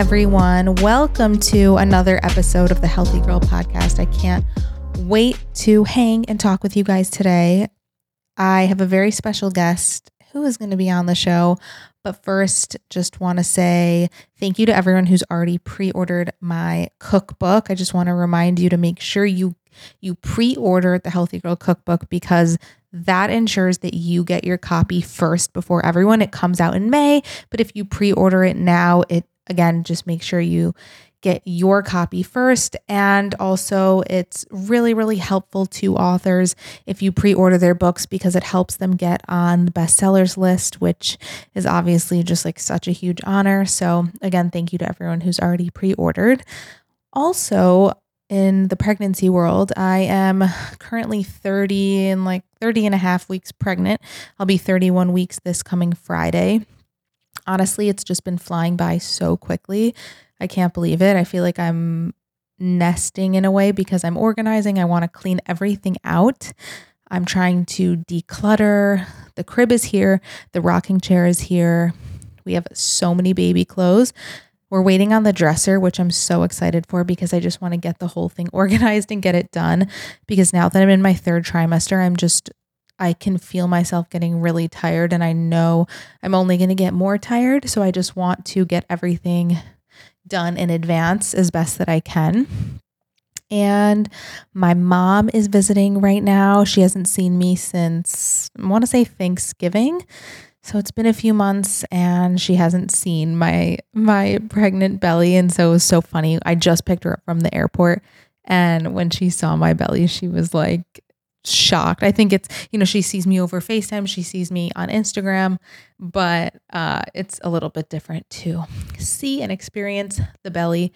everyone. Welcome to another episode of the Healthy Girl Podcast. I can't wait to hang and talk with you guys today. I have a very special guest who is going to be on the show. But first, just want to say thank you to everyone who's already pre-ordered my cookbook. I just want to remind you to make sure you you pre-order the Healthy Girl cookbook because that ensures that you get your copy first before everyone. It comes out in May, but if you pre-order it now, it again just make sure you get your copy first. And also, it's really, really helpful to authors if you pre order their books because it helps them get on the bestsellers list, which is obviously just like such a huge honor. So, again, thank you to everyone who's already pre ordered. Also, in the pregnancy world, I am currently 30 and like 30 and a half weeks pregnant. I'll be 31 weeks this coming Friday. Honestly, it's just been flying by so quickly. I can't believe it. I feel like I'm nesting in a way because I'm organizing. I want to clean everything out. I'm trying to declutter. The crib is here, the rocking chair is here. We have so many baby clothes. We're waiting on the dresser, which I'm so excited for because I just want to get the whole thing organized and get it done. Because now that I'm in my third trimester, I'm just, I can feel myself getting really tired and I know I'm only going to get more tired. So I just want to get everything done in advance as best that I can. And my mom is visiting right now. She hasn't seen me since I want to say Thanksgiving. So it's been a few months and she hasn't seen my my pregnant belly and so it was so funny. I just picked her up from the airport and when she saw my belly she was like shocked. I think it's, you know, she sees me over FaceTime, she sees me on Instagram, but uh, it's a little bit different to see and experience the belly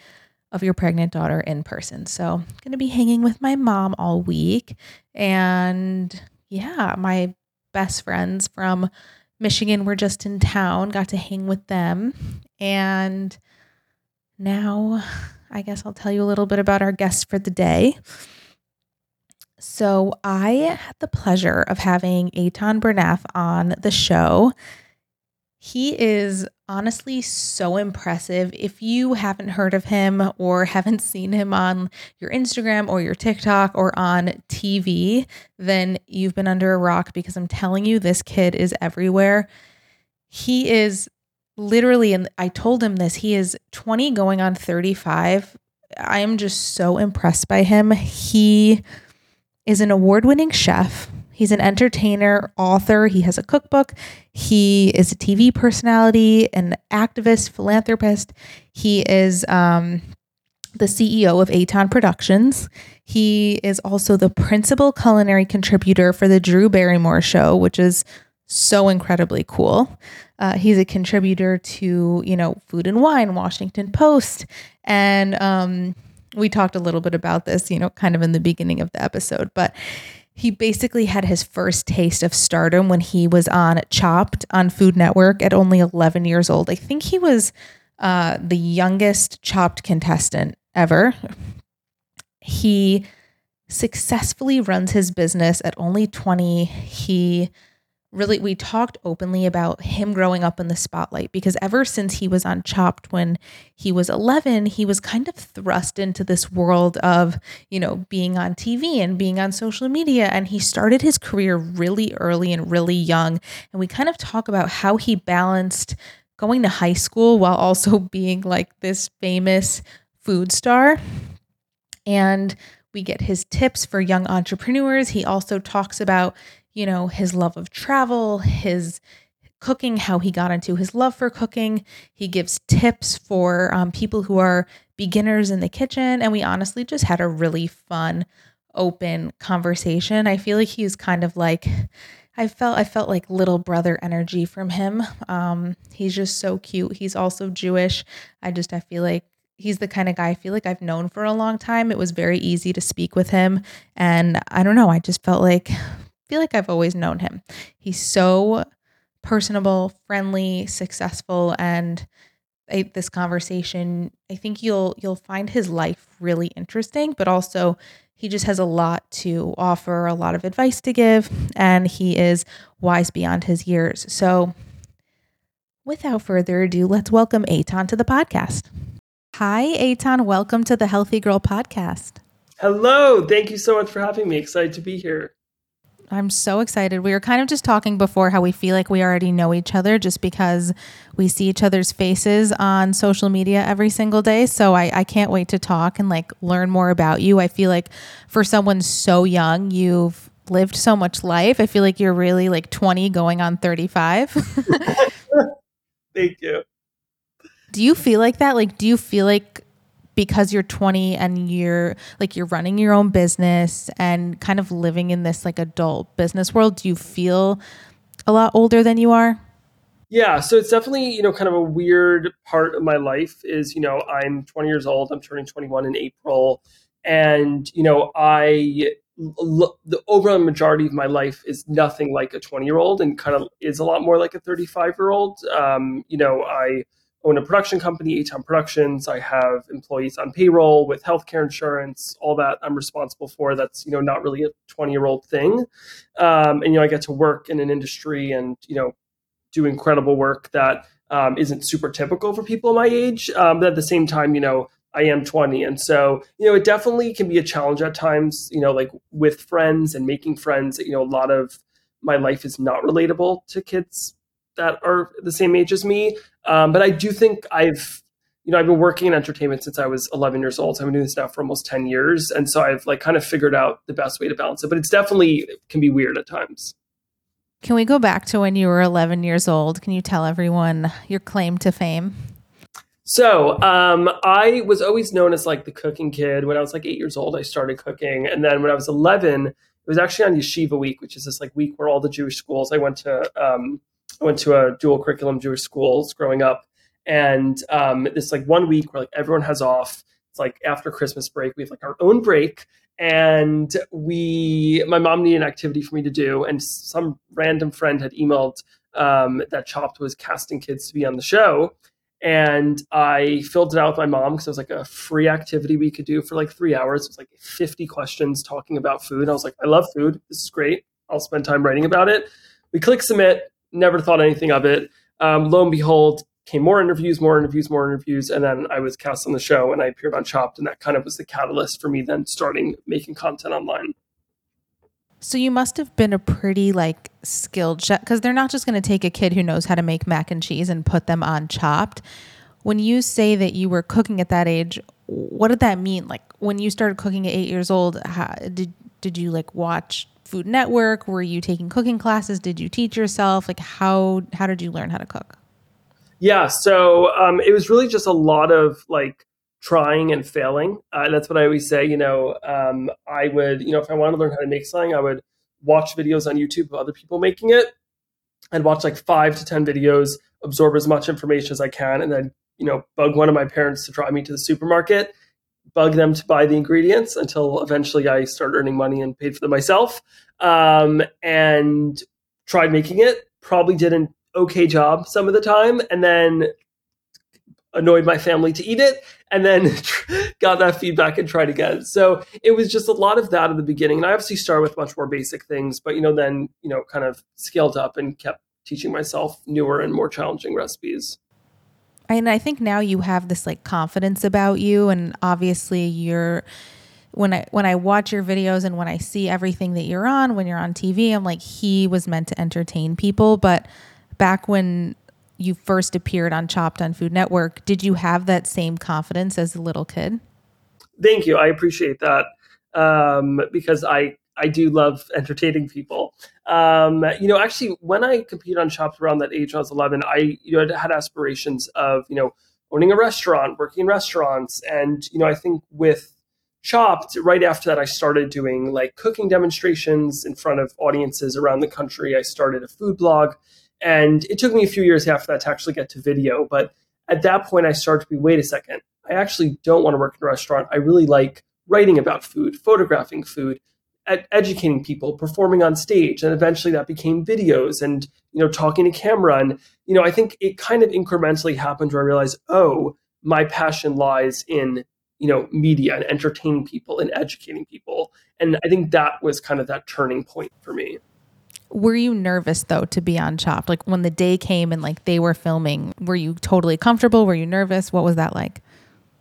of your pregnant daughter in person. So, I'm going to be hanging with my mom all week. And yeah, my best friends from Michigan were just in town, got to hang with them. And now I guess I'll tell you a little bit about our guest for the day. So I had the pleasure of having Eitan Bernath on the show. He is honestly so impressive. If you haven't heard of him or haven't seen him on your Instagram or your TikTok or on TV, then you've been under a rock because I'm telling you, this kid is everywhere. He is literally, and I told him this, he is 20 going on 35. I am just so impressed by him. He is an award winning chef. He's an entertainer, author. He has a cookbook. He is a TV personality, an activist, philanthropist. He is um, the CEO of Eitan Productions. He is also the principal culinary contributor for the Drew Barrymore Show, which is so incredibly cool. Uh, he's a contributor to, you know, Food and Wine, Washington Post, and um, we talked a little bit about this, you know, kind of in the beginning of the episode, but he basically had his first taste of stardom when he was on Chopped on Food Network at only 11 years old. I think he was uh, the youngest Chopped contestant ever. He successfully runs his business at only 20. He really we talked openly about him growing up in the spotlight because ever since he was on Chopped when he was 11 he was kind of thrust into this world of you know being on TV and being on social media. And he started his career really early and really young. And we kind of talk about how he balanced going to high school while also being like this famous food star. And we get his tips for young entrepreneurs. He also talks about you know, his love of travel, his cooking, how he got into his love for cooking. He gives tips for um, people who are beginners in the kitchen. And we honestly just had a really fun, open conversation. I feel like he's kind of like, I felt I felt like little brother energy from him. Um, he's just so cute. He's also Jewish. I just I feel like he's the kind of guy I feel like I've known for a long time. It was very easy to speak with him, and I don't know. I just felt like feel like I've always known him. He's so personable, friendly, successful, and I, this conversation, I think you'll you'll find his life really interesting, but also he just has a lot to offer, a lot of advice to give, and he is wise beyond his years. So, without further ado, let's welcome Eitan to the podcast. Hi, Eitan. Welcome to the Healthy Girl podcast. Hello. Thank you so much for having me. Excited to be here. I'm so excited. We were kind of just talking before how we feel like we already know each other just because we see each other's faces on social media every single day. So I, I can't wait to talk and like learn more about you. I feel like for someone so young, you've lived so much life. I feel like you're really like 20 going on 35. Thank you. Do you feel like that? Like, do you feel like because you're 20 and you're like you're running your own business and kind of living in this like adult business world, do you feel a lot older than you are? Yeah, so it's definitely, you know, kind of a weird part of my life is, you know, I'm 20 years old, I'm turning 21 in April, and you know, I the overall majority of my life is nothing like a 20 year old and kind of is a lot more like a 35 year old. Um, you know, I own a production company, Eitan Productions. I have employees on payroll with healthcare insurance, all that I'm responsible for. That's, you know, not really a 20 year old thing. Um, and, you know, I get to work in an industry and, you know, do incredible work that um, not super typical for people my age. Um, but at the same time, you know, I am 20. And so, you know, it definitely can be a challenge at times, you know, like with friends and making friends, you know, a lot of my life is not relatable to kids that are the same age as me. Um, but I do think I've, you know, I've been working in entertainment since I was 11 years old. So I've been doing this now for almost 10 years. And so I've like kind of figured out the best way to balance it. But it's definitely it can be weird at times. Can we go back to when you were 11 years old? Can you tell everyone your claim to fame? So um, I was always known as like the cooking kid. When I was like eight years old, I started cooking. And then when I was 11, it was actually on Yeshiva Week, which is this like week where all the Jewish schools, I went to um, I went to a dual curriculum Jewish schools growing up, and um, this like one week where like everyone has off. It's like after Christmas break, we have like our own break, and we my mom needed an activity for me to do, and some random friend had emailed um, that Chopped was casting kids to be on the show. And I filled it out with my mom because it was like a free activity we could do for like three hours. It was like 50 questions talking about food. I was like, I love food. This is great. I'll spend time writing about it. We click submit never thought anything of it. Um, lo and behold, came more interviews, more interviews, more interviews, and then I was cast on the show and I appeared on Chopped, and that kind of was the catalyst for me then starting making content online. So you must have been a pretty like skilled chef because they're not just going to take a kid who knows how to make mac and cheese and put them on Chopped. When you say that you were cooking at that age, what did that mean? Like when you started cooking at eight years old, how, did did you like watch Food Network? Were you taking cooking classes? Did you teach yourself? Like how how did you learn how to cook? Yeah, so um, it was really just a lot of like trying and failing. Uh, that's what I always say. You know, um, I would, you know, if I wanted to learn how to make something, I would watch videos on YouTube of other people making it. I'd watch like five to ten videos, absorb as much information as I can, and then you know bug one of my parents to drive me to the supermarket bug them to buy the ingredients until eventually I started earning money and paid for them myself. Um, and tried making it. Probably did an okay job some of the time, and then annoyed my family to eat it, and then got that feedback and tried again. So it was just a lot of that at the beginning. And I obviously started with much more basic things, but you know, then you know, kind of scaled up and kept teaching myself newer and more challenging recipes and I think now you have this like confidence about you and obviously you're when I when I watch your videos and when I see everything that you're on when you're on TV I'm like he was meant to entertain people but back when you first appeared on Chopped on Food Network did you have that same confidence as a little kid? Thank you. I appreciate that. Um, because I I do love entertaining people. Um, you know, actually, when I competed on Chopped around that age, I was 11, I you know had aspirations of you know owning a restaurant, working in restaurants, and you know I think with Chopped, right after that, I started doing like cooking demonstrations in front of audiences around the country. I started a food blog, and it took me a few years after that to actually get to video. But at that point, I started to be wait a second, I actually don't want to work in a restaurant. I really like writing about food, photographing food at educating people, performing on stage, and eventually that became videos and you know talking to camera. And you know, I think it kind of incrementally happened where I realized, oh, my passion lies in you know media and entertaining people and educating people. And I think that was kind of that turning point for me. Were you nervous though to be on Chopped? Like when the day came and like they were filming, were you totally comfortable? Were you nervous? What was that like?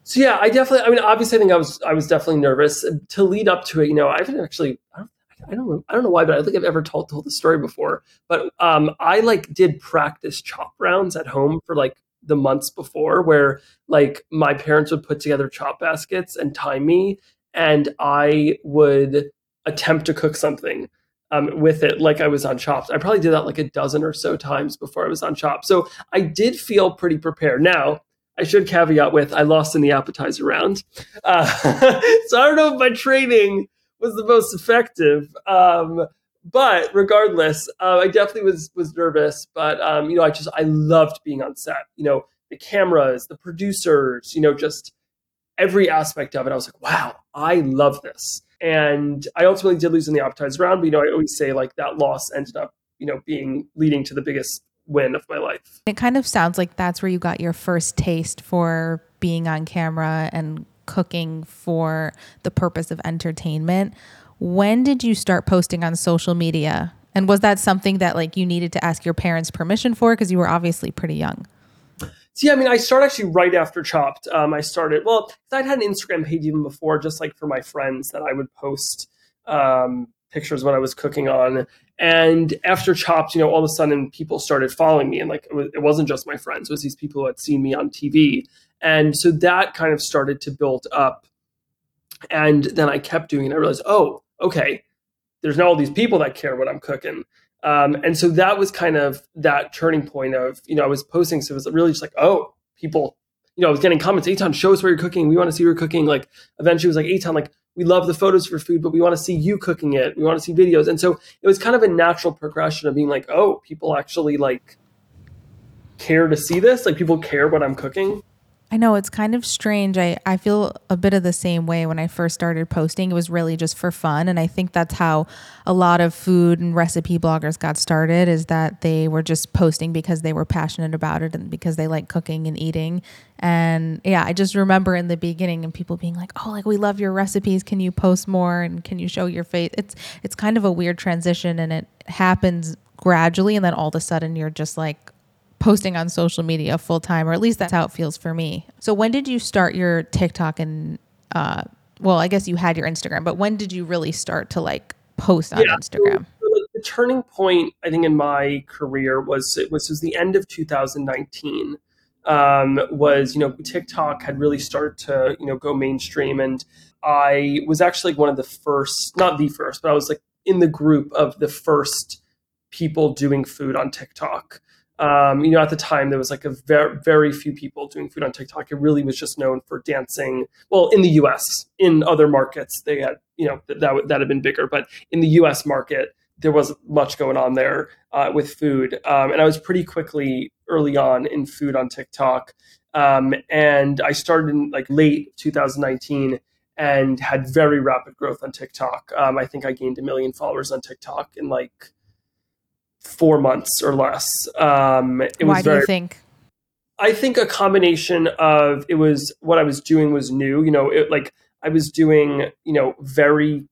So yeah, I definitely. I mean, obviously, I think I was I was definitely nervous to lead up to it. You know, I haven't actually. I don't, I don't know. I don't know why, but I don't think I've ever told told the story before. But um, I like did practice chop rounds at home for like the months before, where like my parents would put together chop baskets and time me, and I would attempt to cook something um, with it like I was on Chopped. I probably did that like a dozen or so times before I was on Chopped. So I did feel pretty prepared. Now, I should caveat with I lost in the appetizer round. Uh, so I don't know if my training was the most effective. Um, but regardless, uh, I definitely was was nervous. But um, you know, I just I loved being on set. You know, the cameras, the producers. You know, just every aspect of it. I was like, wow, I love this. And I ultimately did lose in the appetizer round. But you know, I always say like that loss ended up you know being leading to the biggest win of my life. It kind of sounds like that's where you got your first taste for being on camera and cooking for the purpose of entertainment. When did you start posting on social media? And was that something that like you needed to ask your parents permission for because you were obviously pretty young? So yeah, I mean, I started actually right after Chopped. Um, I started well, I'd had an Instagram page even before, just like for my friends that I would post um, pictures when I was cooking on. And after Chopped, you know, all of a sudden people started following me, and like it, was, it wasn't just my friends; it was these people who had seen me on TV, and so that kind of started to build up. And then I kept doing it. I realized, oh, okay, there's now all these people that care what I'm cooking. Um, and so that was kind of that turning point of, you know, I was posting. So it was really just like, oh, people, you know, I was getting comments, Eitan, show us where you're cooking. We want to see you're cooking. Like eventually it was like, Eitan, like we love the photos for food, but we want to see you cooking it. We want to see videos. And so it was kind of a natural progression of being like, oh, people actually like care to see this. Like people care what I'm cooking. I know it's kind of strange. I, I feel a bit of the same way when I first started posting. It was really just for fun. And I think that's how a lot of food and recipe bloggers got started is that they were just posting because they were passionate about it and because they like cooking and eating. And yeah, I just remember in the beginning and people being like, Oh, like we love your recipes. Can you post more and can you show your face? It's it's kind of a weird transition and it happens gradually and then all of a sudden you're just like posting on social media full time, or at least that's how it feels for me. So when did you start your TikTok and uh, well, I guess you had your Instagram, but when did you really start to like post on yeah, Instagram? The turning point, I think, in my career was it was, was the end of 2019. Um, was you know TikTok had really started to you know go mainstream, and I was actually like one of the first, not the first, but I was like in the group of the first people doing food on TikTok. Um, you know, at the time there was like a very very few people doing food on TikTok. It really was just known for dancing. Well, in the U.S., in other markets, they had you know that that, that had been bigger, but in the U.S. market, there wasn't much going on there uh, with food. Um, and I was pretty quickly early on in food on TikTok, um, and I started in like late 2019 and had very rapid growth on TikTok. Um, I think I gained a million followers on TikTok in like four months or less. Um, it Why was do you think? I think a combination of it was what I was doing was new. You know, it, like I was doing, you know, very.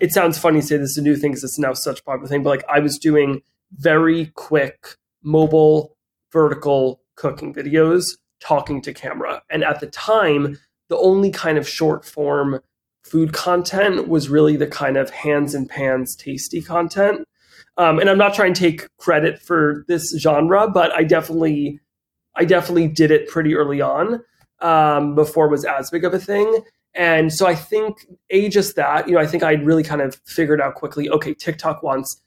It sounds funny to say this is a new thing because it's now such a popular thing, but like I was doing very quick mobile vertical cooking videos talking to camera. And at the time, the only kind of short form food content was really the kind of hands and pans tasty content. Um, and I'm not trying to take credit for this genre, but I definitely, I definitely did it pretty early on um, before it was as big of a thing. And so I think a just that, you know, I think I really kind of figured out quickly. Okay, TikTok wants.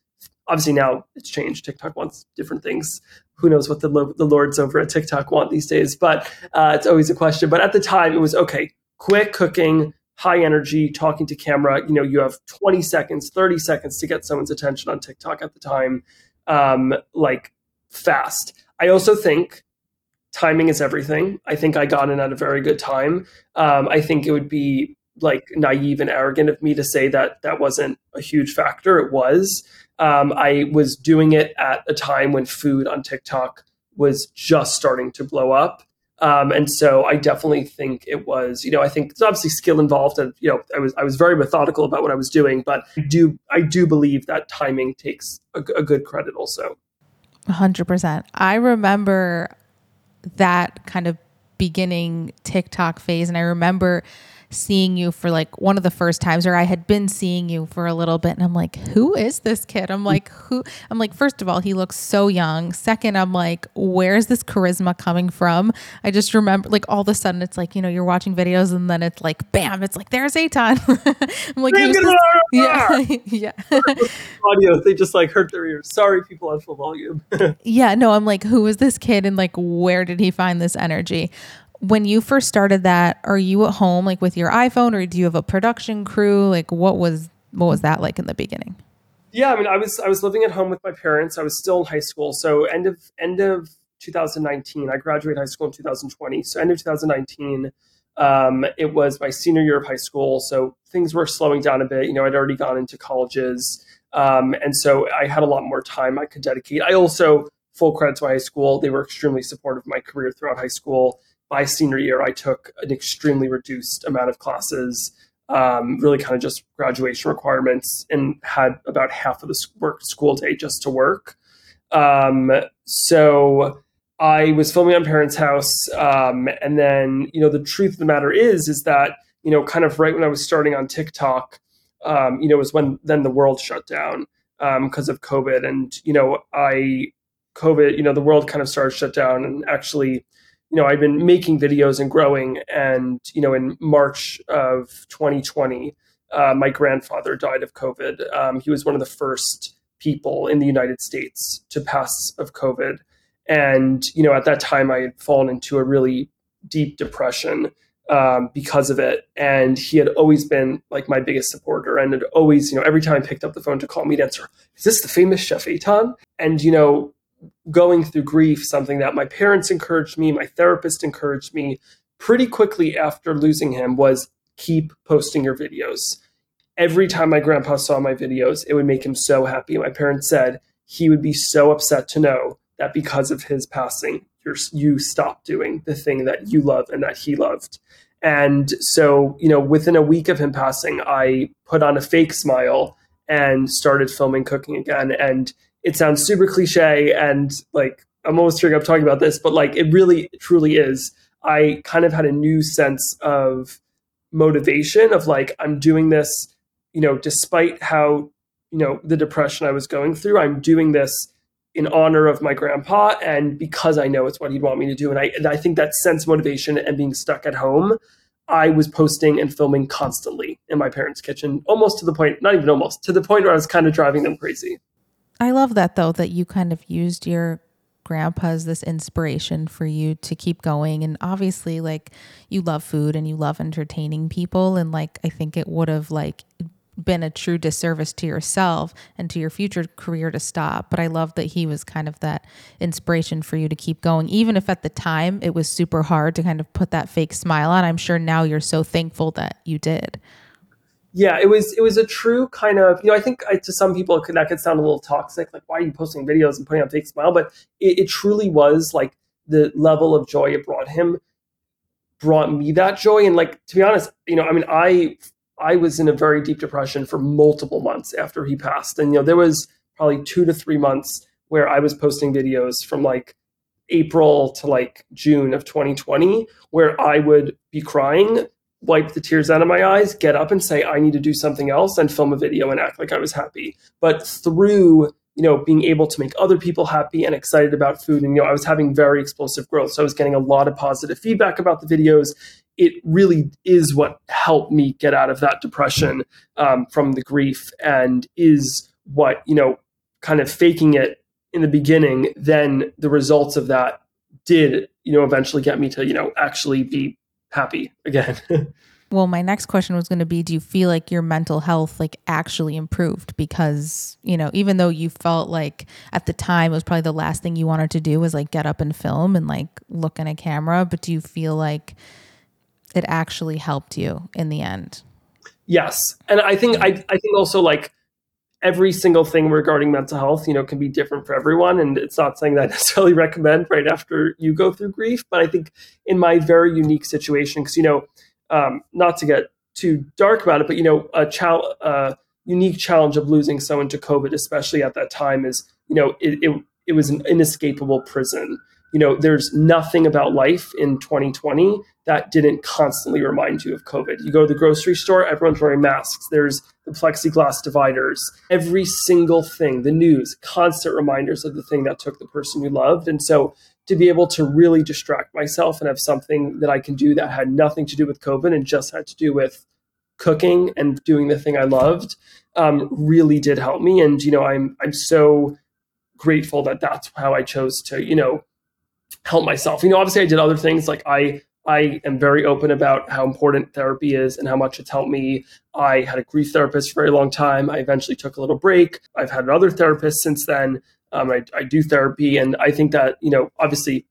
Obviously now it's changed. TikTok wants different things. Who knows what the lo- the lords over at TikTok want these days? But uh, it's always a question. But at the time, it was okay. Quick cooking, high energy, talking to camera. You know, you have 20 seconds, 30 seconds to get someone's attention on TikTok at the time, um, like fast. I also think timing is everything. I think I got in at a very good time. Um, I think it would be like naive and arrogant of me to say that that wasn't a huge factor. It was. Um, I was doing it at a time when food on TikTok was just starting to blow up. Um, and so I definitely think it was, you know, I think it's obviously skill involved, and you know, I was I was very methodical about what I was doing, but I do I do believe that timing takes a, a good credit also. hundred percent. I remember that kind of beginning TikTok phase. And I remember seeing you for like one of the first times or I had been seeing you for a little bit and I'm like, who is this kid? I'm like, who I'm like, first of all, he looks so young. Second, I'm like, where's this charisma coming from? I just remember like all of a sudden it's like, you know, you're watching videos and then it's like bam, it's like there's Eitan. I'm like, this? yeah. yeah. Audio, they just like hurt their ears. Sorry, people on full volume. yeah, no, I'm like, who is this kid and like where did he find this energy? When you first started that, are you at home like with your iPhone or do you have a production crew? Like what was what was that like in the beginning? Yeah, I mean, I was I was living at home with my parents. I was still in high school, so end of end of 2019. I graduated high school in 2020. So end of 2019, um, it was my senior year of high school. So things were slowing down a bit. You know, I'd already gone into colleges, um, and so I had a lot more time I could dedicate. I also full credit to my high school. They were extremely supportive of my career throughout high school my senior year, I took an extremely reduced amount of classes, um, really kind of just graduation requirements, and had about half of the work school day just to work. Um, so I was filming on Parents' House, um, and then you know the truth of the matter is is that you know kind of right when I was starting on TikTok, um, you know was when then the world shut down because um, of COVID, and you know I COVID, you know the world kind of started shut down, and actually you know, I've been making videos and growing. And, you know, in March of 2020, uh, my grandfather died of COVID. Um, he was one of the first people in the United States to pass of COVID. And, you know, at that time, I had fallen into a really deep depression um, because of it. And he had always been like my biggest supporter and had always, you know, every time I picked up the phone to call me to answer, is this the famous Chef Eitan? And, you know, going through grief, something that my parents encouraged me, my therapist encouraged me pretty quickly after losing him was keep posting your videos. Every time my grandpa saw my videos, it would make him so happy. My parents said he would be so upset to know that because of his passing, you're, you stopped doing the thing that you love and that he loved. And so, you know, within a week of him passing, I put on a fake smile and started filming cooking again. And it sounds super cliche and like I'm almost tearing up talking about this, but like it really truly is. I kind of had a new sense of motivation of like I'm doing this, you know, despite how, you know, the depression I was going through, I'm doing this in honor of my grandpa and because I know it's what he'd want me to do. And I and I think that sense motivation and being stuck at home, I was posting and filming constantly in my parents' kitchen, almost to the point, not even almost, to the point where I was kind of driving them crazy. I love that though that you kind of used your grandpa as this inspiration for you to keep going and obviously like you love food and you love entertaining people and like I think it would have like been a true disservice to yourself and to your future career to stop. But I love that he was kind of that inspiration for you to keep going, even if at the time it was super hard to kind of put that fake smile on. I'm sure now you're so thankful that you did yeah, it was it was a true kind of you know I think I, to some people could, that could sound a little toxic like why are you posting videos and putting on fake smile? But it, it truly was like the level of joy it brought him brought me that joy. And like to be honest you know I mean I I was in a very deep depression for multiple months after he passed. And you know there was probably two to three months where I was posting videos from like April to like June of 2020 where I would be crying wipe the tears out of my eyes, get up and say, I need to do something else and film a video and act like I was happy. But through, you know, being able to make other people happy and excited about food, and, you know, I was having very explosive growth. So I was getting a lot of positive feedback about the videos. It really is what helped me get out of that depression um, from the grief and is what, you know, kind of faking it in the beginning, then the results of that did, you know, eventually get me to, you know, actually be happy again. well, my next question was going to be do you feel like your mental health like actually improved because, you know, even though you felt like at the time it was probably the last thing you wanted to do was like get up and film and like look in a camera, but do you feel like it actually helped you in the end? Yes. And I think I I think also like every single thing regarding mental health, you know, can be different for everyone. And it's not something that I necessarily recommend right after you go through grief. But I think in my very unique situation, because, you know, um, not to get too dark about it, but, you know, a uh, unique challenge of losing someone to COVID, especially at that time, is, you know, it, it, it was an inescapable prison. you know, there's nothing about life in 2020 that didn't constantly remind you of COVID. You go to the grocery store, everyone's wearing masks. There's the plexiglass dividers, every single thing, the news, constant reminders of the thing that took the person you loved. And so to be able to really distract myself and have something that I can do that had nothing to do with COVID and just had to do with cooking and doing the thing I loved um, really did help me. And, you know, I'm, I'm so grateful that that's how I chose to, you know, help myself. You know, obviously I did other things like I I am very open about how important therapy is and how much it's helped me. I had a grief therapist for a very long time. I eventually took a little break. I've had other therapists since then. Um, I, I do therapy, and I think that you know, obviously,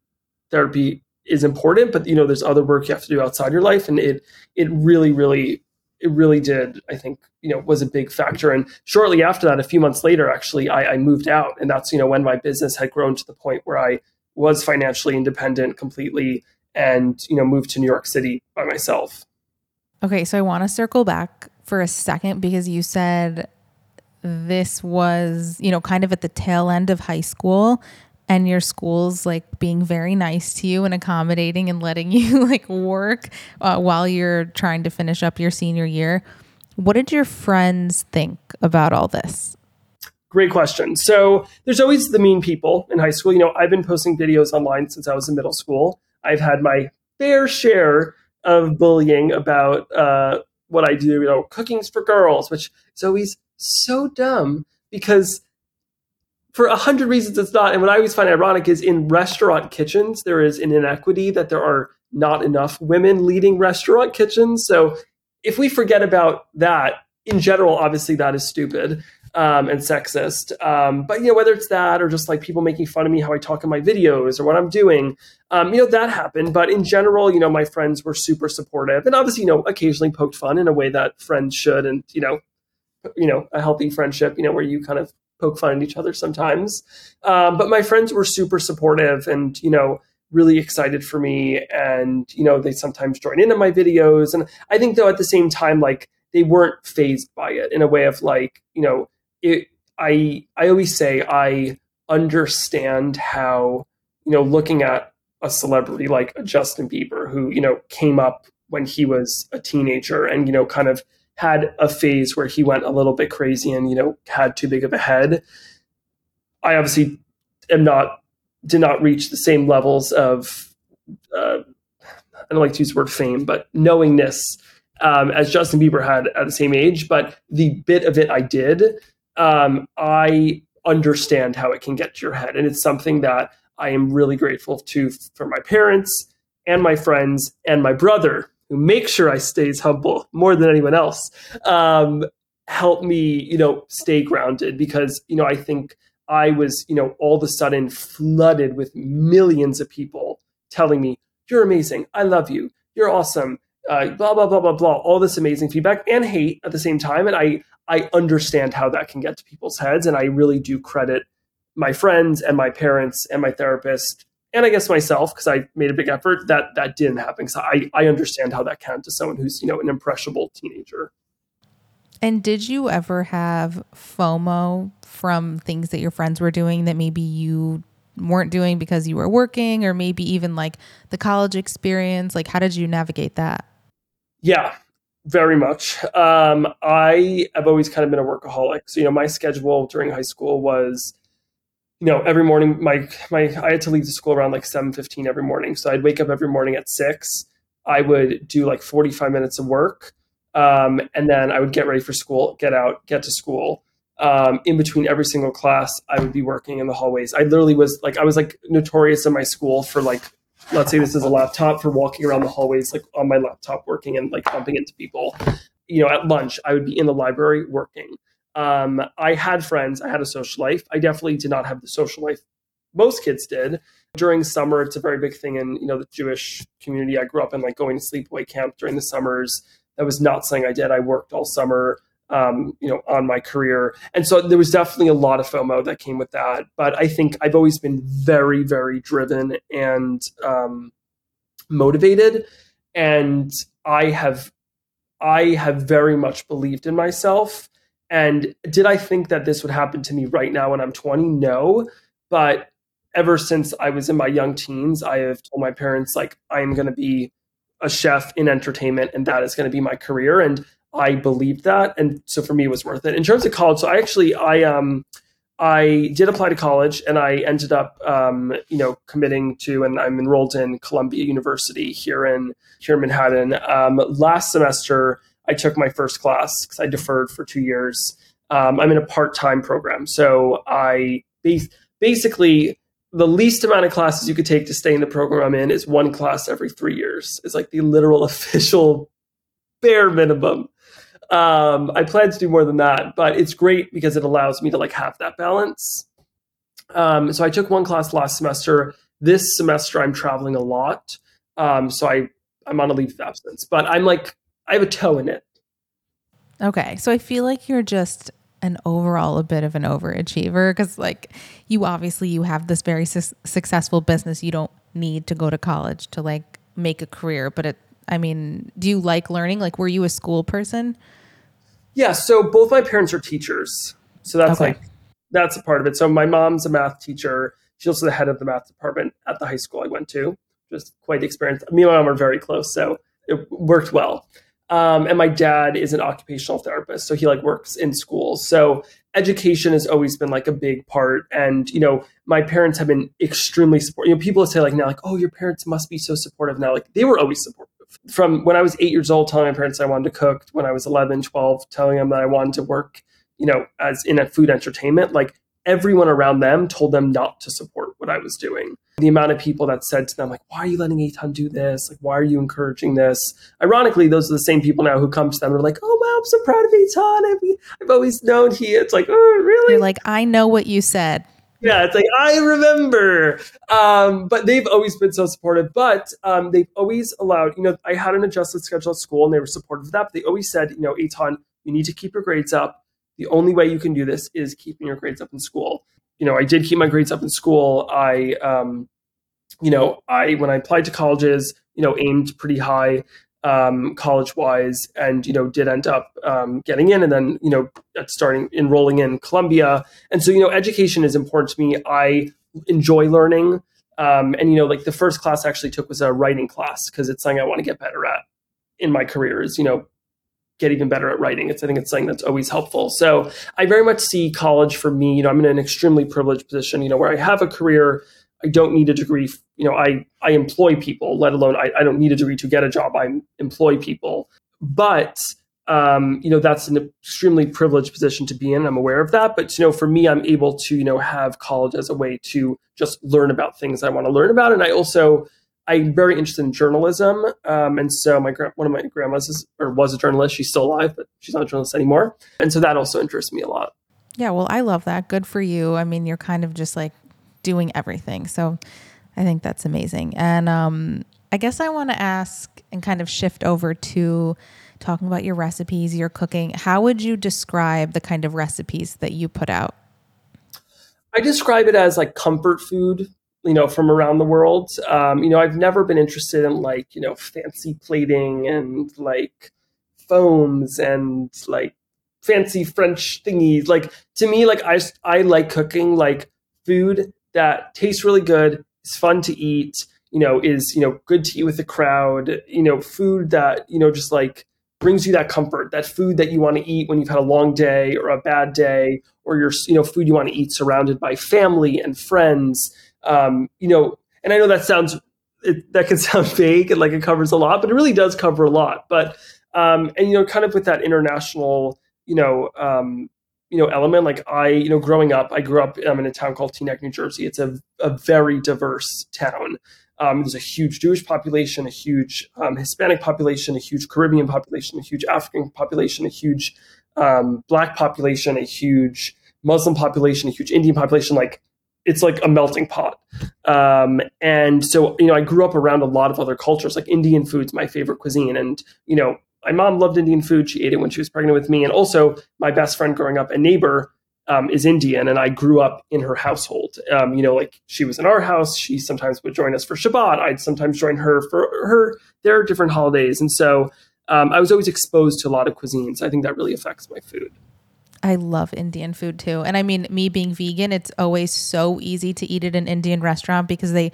therapy is important, but you know, there's other work you have to do outside your life, and it it really, really, it really did. I think you know was a big factor. And shortly after that, a few months later, actually, I, I moved out, and that's you know when my business had grown to the point where I was financially independent completely and you know moved to New York City by myself. Okay, so I want to circle back for a second because you said this was, you know, kind of at the tail end of high school and your school's like being very nice to you and accommodating and letting you like work uh, while you're trying to finish up your senior year. What did your friends think about all this? Great question. So there's always the mean people in high school. You know, I've been posting videos online since I was in middle school. I've had my fair share of bullying about uh, what I do, you know, cooking's for girls, which is always so dumb because for a hundred reasons it's not. And what I always find ironic is in restaurant kitchens, there is an inequity that there are not enough women leading restaurant kitchens. So if we forget about that, in general, obviously that is stupid um, and sexist. Um, but you know, whether it's that or just like people making fun of me how I talk in my videos or what I'm doing, um, you know, that happened. But in general, you know, my friends were super supportive, and obviously, you know, occasionally poked fun in a way that friends should, and you know, you know, a healthy friendship, you know, where you kind of poke fun at each other sometimes. Um, but my friends were super supportive, and you know. Really excited for me, and you know they sometimes join into my videos, and I think though at the same time, like they weren't phased by it in a way of like, you know, it, I I always say I understand how you know looking at a celebrity like Justin Bieber who you know came up when he was a teenager and you know kind of had a phase where he went a little bit crazy and you know had too big of a head. I obviously am not did not reach the same levels of uh, I don't like to use the word fame, but knowingness um, as Justin Bieber had at the same age. But the bit of it I did um, I understand how it can get to your head. And it's something that I am really grateful to for my parents and my friends and my brother, who make sure I stays humble more than anyone else. Um, help me, you know, stay grounded because, you know, I think I was, you know, all of a sudden flooded with millions of people telling me, you're amazing. I love you. You're awesome. Uh, blah, blah, blah, blah, blah. All this amazing feedback and hate at the same time. And I, I understand how that can get to people's heads. And I really do credit my friends and my parents and my therapist and I guess myself because I made a big effort that that didn't happen. So I, I understand how that can to someone who's, you know, an impressionable teenager. And did you ever have FOMO from things that your friends were doing that maybe you weren't doing because you were working or maybe even like the college experience? Like, how did you navigate that? Yeah, very much. Um, I have always kind of been a workaholic. So, you know, my schedule during high school was, you know, every morning my my I had to leave the school around like seven fifteen every morning. So I'd wake up every morning at six. I would do like forty five minutes of work, um, and then I would get ready for school, get out, get to school. Um, in between every single class, I would be working in the hallways. I literally was like, I was like notorious in my school for like let's say this is a laptop for walking around the hallways like on my laptop working and like bumping into people. You know at lunch i would be in the library working. Um, i had friends i had a social life. I definitely did not have the social life most kids did. During summer it's a very big thing in you know the jewish community. I grew up in like going to sleepaway camp during the summers. That was not something i did. I worked all summer um, you know, on my career. And so there was definitely a lot of FOMO that came with that. But I think I've always been very, very driven and um, motivated. And I have, I have very much believed in myself. And did I think that this would happen to me right now when I'm 20? No. But ever since I was in my young teens, I have told my parents like I am going to be a chef in entertainment, and that is going to be my career. And I believed that, and so for me, it was worth it. In terms of college, so I actually I um I did apply to college, and I ended up um, you know committing to, and I'm enrolled in Columbia University here in here in Manhattan. Um, last semester, I took my first class because I deferred for two years. Um, I'm in a part time program, so I basically the least amount of classes you could take to stay in the program I'm in is one class every three years. It's like the literal official bare minimum. Um, I plan to do more than that, but it's great because it allows me to like have that balance. Um, so I took one class last semester. This semester I'm traveling a lot, um, so I I'm on a leave of absence. But I'm like I have a toe in it. Okay, so I feel like you're just an overall a bit of an overachiever because like you obviously you have this very su- successful business you don't need to go to college to like make a career but it i mean do you like learning like were you a school person yeah so both my parents are teachers so that's okay. like that's a part of it so my mom's a math teacher she's also the head of the math department at the high school i went to just quite the experience. me and my mom are very close so it worked well um, and my dad is an occupational therapist, so he like works in schools. So education has always been like a big part. And you know, my parents have been extremely supportive. You know, people say like now, like, oh, your parents must be so supportive now. Like they were always supportive. From when I was eight years old, telling my parents I wanted to cook. When I was 11, 12, telling them that I wanted to work, you know, as in a food entertainment. Like everyone around them told them not to support what I was doing. The amount of people that said to them, like, why are you letting Eitan do this? Like, why are you encouraging this? Ironically, those are the same people now who come to them and are like, oh, wow, I'm so proud of Eitan. I've, I've always known he, it's like, oh, really? You're like, I know what you said. Yeah, it's like, I remember. Um, but they've always been so supportive. But um, they've always allowed, you know, I had an adjusted schedule at school and they were supportive of that. But they always said, you know, Eitan, you need to keep your grades up the only way you can do this is keeping your grades up in school. You know, I did keep my grades up in school. I, um, you know, I when I applied to colleges, you know, aimed pretty high um, college wise, and you know, did end up um, getting in, and then you know, starting enrolling in Columbia. And so, you know, education is important to me. I enjoy learning. Um, and you know, like the first class I actually took was a writing class because it's something I want to get better at in my career. Is you know, get even better at writing. It's I think it's something that's always helpful. So I very much see college for me. You know, I'm in an extremely privileged position. You know, where I have a career. I don't need a degree. You know, I I employ people. Let alone I, I don't need a degree to get a job. I employ people. But um, you know, that's an extremely privileged position to be in. I'm aware of that. But you know, for me, I'm able to you know have college as a way to just learn about things I want to learn about, and I also I'm very interested in journalism, um, and so my one of my grandmas is or was a journalist. She's still alive, but she's not a journalist anymore, and so that also interests me a lot. Yeah, well, I love that. Good for you. I mean, you're kind of just like doing everything, so I think that's amazing. And um, I guess I want to ask and kind of shift over to talking about your recipes, your cooking. How would you describe the kind of recipes that you put out? I describe it as like comfort food you know, from around the world. Um, you know, I've never been interested in like, you know, fancy plating and like foams and like fancy French thingies. Like to me, like I I like cooking like food that tastes really good, is fun to eat, you know, is, you know, good to eat with the crowd, you know, food that, you know, just like brings you that comfort, that food that you want to eat when you've had a long day or a bad day, or your, you know, food you want to eat surrounded by family and friends um, you know, and I know that sounds it, that can sound vague and like it covers a lot, but it really does cover a lot. But um, and you know, kind of with that international, you know, um, you know, element. Like I, you know, growing up, I grew up um, in a town called Teaneck, New Jersey. It's a, a very diverse town. Um, there's a huge Jewish population, a huge um, Hispanic population, a huge Caribbean population, a huge African population, a huge um, Black population, a huge Muslim population, a huge Indian population. Like it's like a melting pot. Um, and so, you know, I grew up around a lot of other cultures. Like Indian food's my favorite cuisine. And, you know, my mom loved Indian food. She ate it when she was pregnant with me. And also, my best friend growing up, a neighbor, um, is Indian, and I grew up in her household. Um, you know, like she was in our house. She sometimes would join us for Shabbat. I'd sometimes join her for her their different holidays. And so, um, I was always exposed to a lot of cuisines. I think that really affects my food. I love Indian food too. And I mean, me being vegan, it's always so easy to eat at an Indian restaurant because they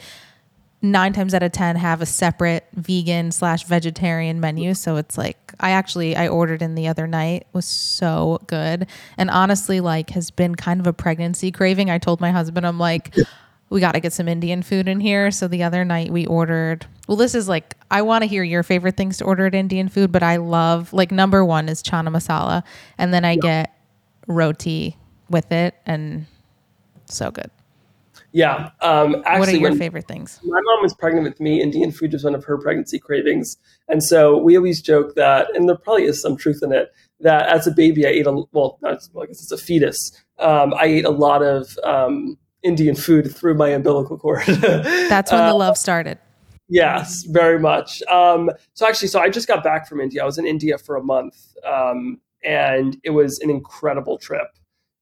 nine times out of ten have a separate vegan slash vegetarian menu. So it's like I actually I ordered in the other night it was so good. And honestly, like has been kind of a pregnancy craving. I told my husband, I'm like, we got to get some Indian food in here. So the other night we ordered. Well, this is like I want to hear your favorite things to order at Indian food, but I love like number one is chana masala, and then I yeah. get roti with it, and so good. Yeah. Um, actually, what are your favorite things? My mom was pregnant with me. Indian food was one of her pregnancy cravings, and so we always joke that, and there probably is some truth in it, that as a baby I ate a well, not well, I guess it's a fetus. Um, I ate a lot of um, Indian food through my umbilical cord. That's when uh, the love started. Yes, very much. Um, so actually, so I just got back from India. I was in India for a month, um, and it was an incredible trip.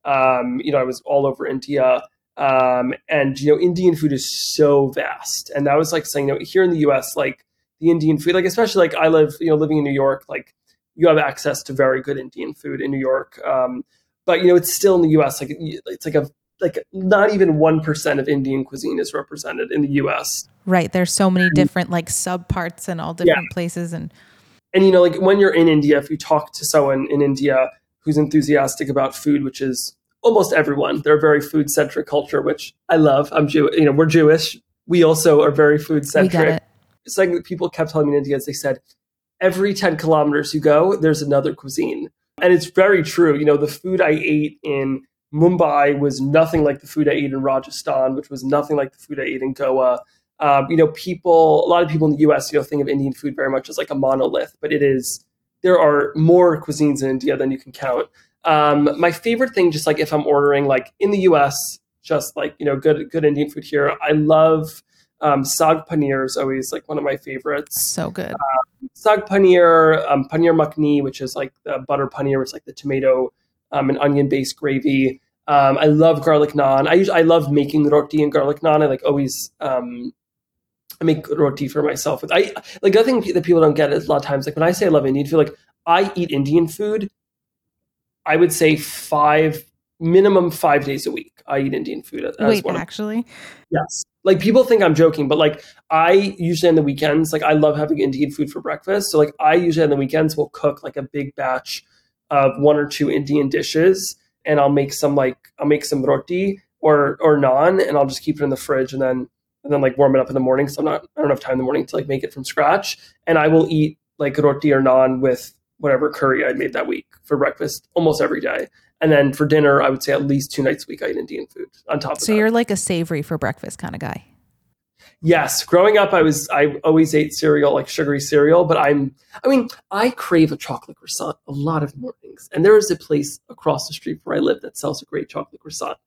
Um, you know, I was all over India, um, and you know, Indian food is so vast, and that was like saying, you know, here in the U.S., like the Indian food, like especially like I live, you know, living in New York, like you have access to very good Indian food in New York. Um, but you know, it's still in the U.S. like it's like a like not even 1% of Indian cuisine is represented in the US. Right. There's so many different like sub parts in all different yeah. places and and you know like when you're in India if you talk to someone in India who's enthusiastic about food which is almost everyone they're a very food centric culture which I love. I'm Jew you know we're Jewish. We also are very food centric. It's like people kept telling me in India as they said every 10 kilometers you go there's another cuisine. And it's very true. You know the food I ate in Mumbai was nothing like the food I ate in Rajasthan, which was nothing like the food I ate in Goa. Um, you know, people, a lot of people in the U.S. you know think of Indian food very much as like a monolith, but it is. There are more cuisines in India than you can count. Um, my favorite thing, just like if I'm ordering like in the U.S., just like you know, good good Indian food here. I love um, saag paneer is always like one of my favorites. So good. Um, saag paneer, um, paneer makhni, which is like the butter paneer, which is like the tomato um, and onion based gravy. Um, I love garlic naan. I usually, I love making roti and garlic naan. I like always um, I make roti for myself. I like the thing that people don't get is a lot of times like when I say I love Indian food, like I eat Indian food. I would say five minimum five days a week. I eat Indian food. As Wait, one actually? Of, yes. Like people think I'm joking, but like I usually on the weekends, like I love having Indian food for breakfast. So like I usually on the weekends will cook like a big batch of one or two Indian dishes and I'll make some like I'll make some roti or or naan and I'll just keep it in the fridge and then and then like warm it up in the morning. So I'm not I don't have time in the morning to like make it from scratch. And I will eat like roti or naan with whatever curry I made that week for breakfast almost every day. And then for dinner, I would say at least two nights a week I eat Indian food on top of so that. you're like a savory for breakfast kind of guy. Yes, growing up, I was I always ate cereal like sugary cereal, but I'm I mean I crave a chocolate croissant a lot of mornings, and there is a place across the street where I live that sells a great chocolate croissant.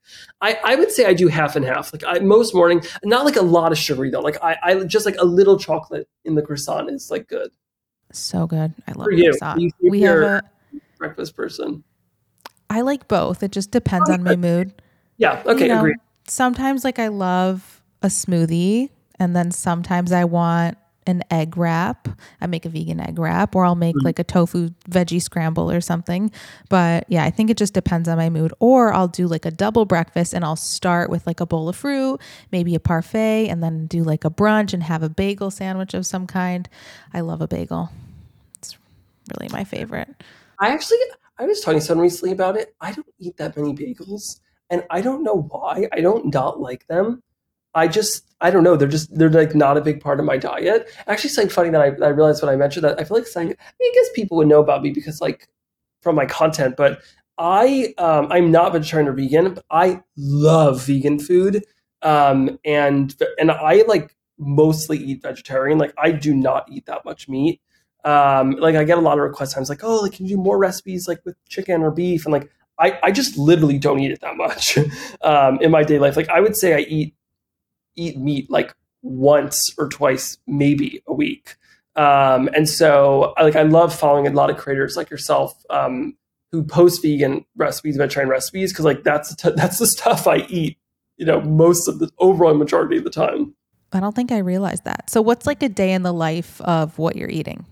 I, I would say I do half and half. Like I, most morning, not like a lot of sugary though. Like I, I just like a little chocolate in the croissant is like good. So good, I love you. we have a breakfast person. I like both. It just depends oh, on my mood. Yeah. Okay. You know, agree. Sometimes like I love a smoothie and then sometimes I want an egg wrap. I make a vegan egg wrap, or I'll make mm-hmm. like a tofu veggie scramble or something. But yeah, I think it just depends on my mood. Or I'll do like a double breakfast and I'll start with like a bowl of fruit, maybe a parfait, and then do like a brunch and have a bagel sandwich of some kind. I love a bagel. It's really my favorite. I actually, I was talking to someone recently about it. I don't eat that many bagels, and I don't know why. I don't not like them. I just I don't know. They're just they're like not a big part of my diet. Actually, something funny that I, I realized when I mentioned that I feel like saying I, mean, I guess people would know about me because like from my content, but I um, I'm not vegetarian or vegan. I love vegan food, um, and and I like mostly eat vegetarian. Like I do not eat that much meat. Um, like I get a lot of requests. Times like, oh, like can you do more recipes like with chicken or beef? And like I I just literally don't eat it that much um, in my day life. Like I would say I eat eat meat like once or twice, maybe a week. Um, and so, like, I love following a lot of creators like yourself um, who post vegan recipes, vegetarian recipes, because like that's the t- that's the stuff I eat. You know, most of the overall majority of the time. I don't think I realized that. So, what's like a day in the life of what you're eating?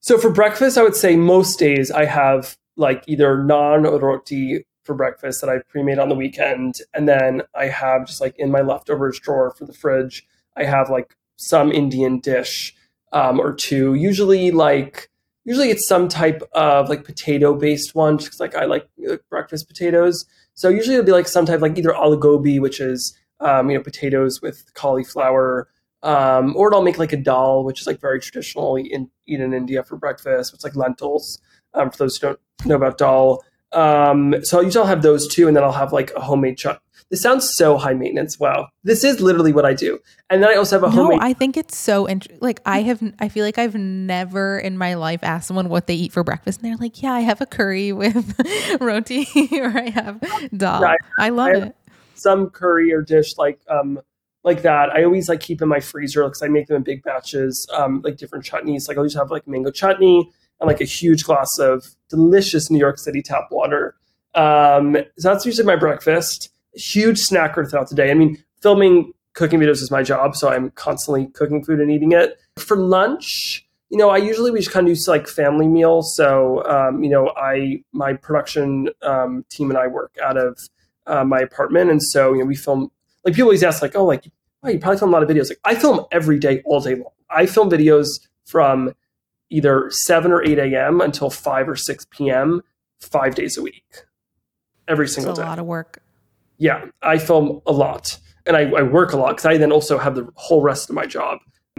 So, for breakfast, I would say most days I have like either naan or roti for breakfast that I pre-made on the weekend, and then I have just like in my leftovers drawer for the fridge, I have like some Indian dish um, or two. Usually, like usually it's some type of like potato based one, just like I like uh, breakfast potatoes. So usually it'll be like some type like either aloo gobi, which is um, you know potatoes with cauliflower, um, or I'll make like a dal, which is like very traditionally in, eaten in India for breakfast. It's like lentils. Um, for those who don't know about dal, um, so I'll usually I'll have those two, and then I'll have like a homemade chut. This sounds so high maintenance. Wow, this is literally what I do. And then I also have a homemade. No. I think it's so interesting. Like I have, I feel like I've never in my life asked someone what they eat for breakfast, and they're like, "Yeah, I have a curry with roti, or I have dal." Yeah, I love I it. some curry or dish like um like that. I always like keep in my freezer because I make them in big batches, um, like different chutneys. Like I always have like mango chutney and like a huge glass of delicious New York City tap water. Um, so that's usually my breakfast. Huge snacker throughout the day. I mean, filming cooking videos is my job, so I'm constantly cooking food and eating it. For lunch, you know, I usually we just kind of use like family meals. So, um, you know, I my production um, team and I work out of uh, my apartment, and so you know we film. Like people always ask, like, oh, like, you probably film a lot of videos. Like, I film every day, all day long. I film videos from either seven or eight a.m. until five or six p.m. five days a week, every single a day. A lot of work. Yeah, I film a lot, and I, I work a lot because I then also have the whole rest of my job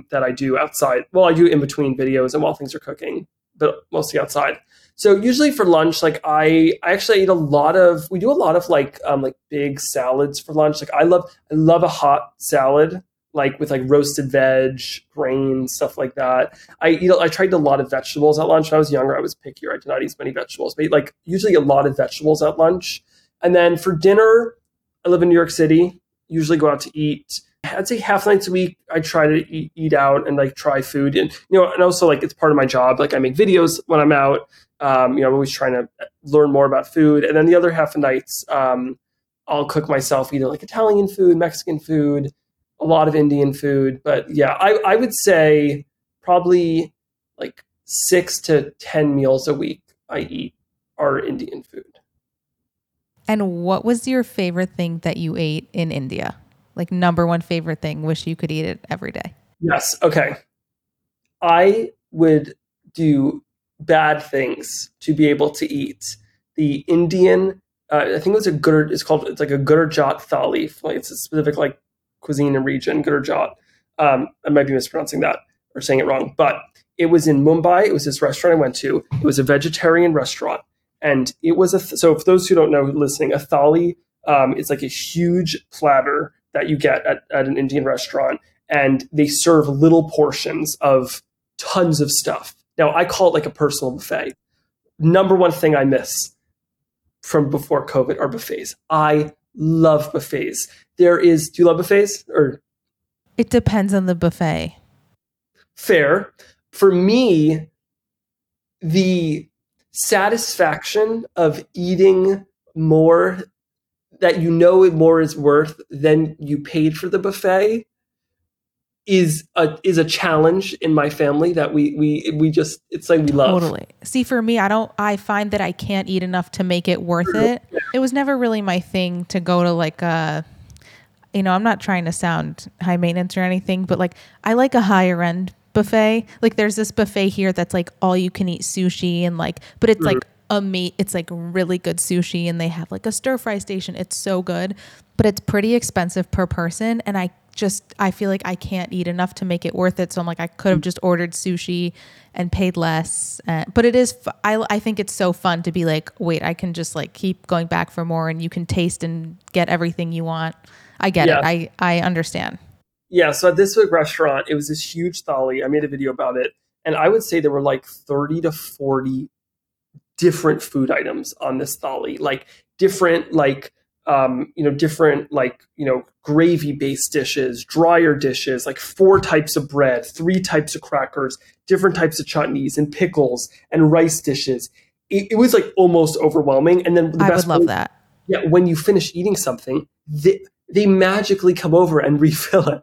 that I do outside. Well, I do in between videos and while things are cooking, but mostly outside. So usually for lunch, like I, I actually eat a lot of. We do a lot of like, um, like big salads for lunch. Like I love, I love a hot salad, like with like roasted veg, grains, stuff like that. I eat. I tried a lot of vegetables at lunch. When I was younger, I was pickier. I did not eat as many vegetables, but like usually a lot of vegetables at lunch. And then for dinner, I live in New York City. Usually go out to eat. I'd say half nights a week. I try to eat, eat out and like try food, and you know, and also like it's part of my job. Like I make videos when I'm out. Um, you know, I'm always trying to learn more about food. And then the other half of nights, um, I'll cook myself either like Italian food, Mexican food, a lot of Indian food. But yeah, I, I would say probably like six to ten meals a week I eat are Indian food. And what was your favorite thing that you ate in India? Like number one favorite thing. Wish you could eat it every day. Yes. Okay. I would do bad things to be able to eat the Indian. Uh, I think it was a Gur. It's called. It's like a Gurjat thali. Like it's a specific like cuisine and region. Gurjat. Um, I might be mispronouncing that or saying it wrong, but it was in Mumbai. It was this restaurant I went to. It was a vegetarian restaurant, and it was a. Th- so for those who don't know, listening, a thali um, is like a huge platter that you get at, at an Indian restaurant, and they serve little portions of tons of stuff. Now I call it like a personal buffet. Number one thing I miss from before COVID are buffets. I love buffets. There is. Do you love buffets or It depends on the buffet. fair? For me, the satisfaction of eating more that you know more is worth than you paid for the buffet is a is a challenge in my family that we we we just it's like we love. Totally. See, for me, I don't, I find that I can't eat enough to make it worth it. It was never really my thing to go to like a, you know, I'm not trying to sound high maintenance or anything, but like I like a higher end buffet. Like there's this buffet here that's like all you can eat sushi and like, but it's like mm-hmm. a meat, it's like really good sushi and they have like a stir fry station. It's so good, but it's pretty expensive per person. And I just, I feel like I can't eat enough to make it worth it. So I'm like, I could have just ordered sushi and paid less. Uh, but it is, fu- I, I think it's so fun to be like, wait, I can just like keep going back for more and you can taste and get everything you want. I get Yeah. it. I, I understand. Yeah, so at this restaurant, it was this huge thali. I made a video about it, and I would say there were like 30 to 40 different food items on this thali, like different like um, you know, different like, you know, gravy based dishes, drier dishes, like four types of bread, three types of crackers, different types of chutneys and pickles and rice dishes. It, it was like almost overwhelming. And then the I best would love that. yeah, when you finish eating something, they, they magically come over and refill it.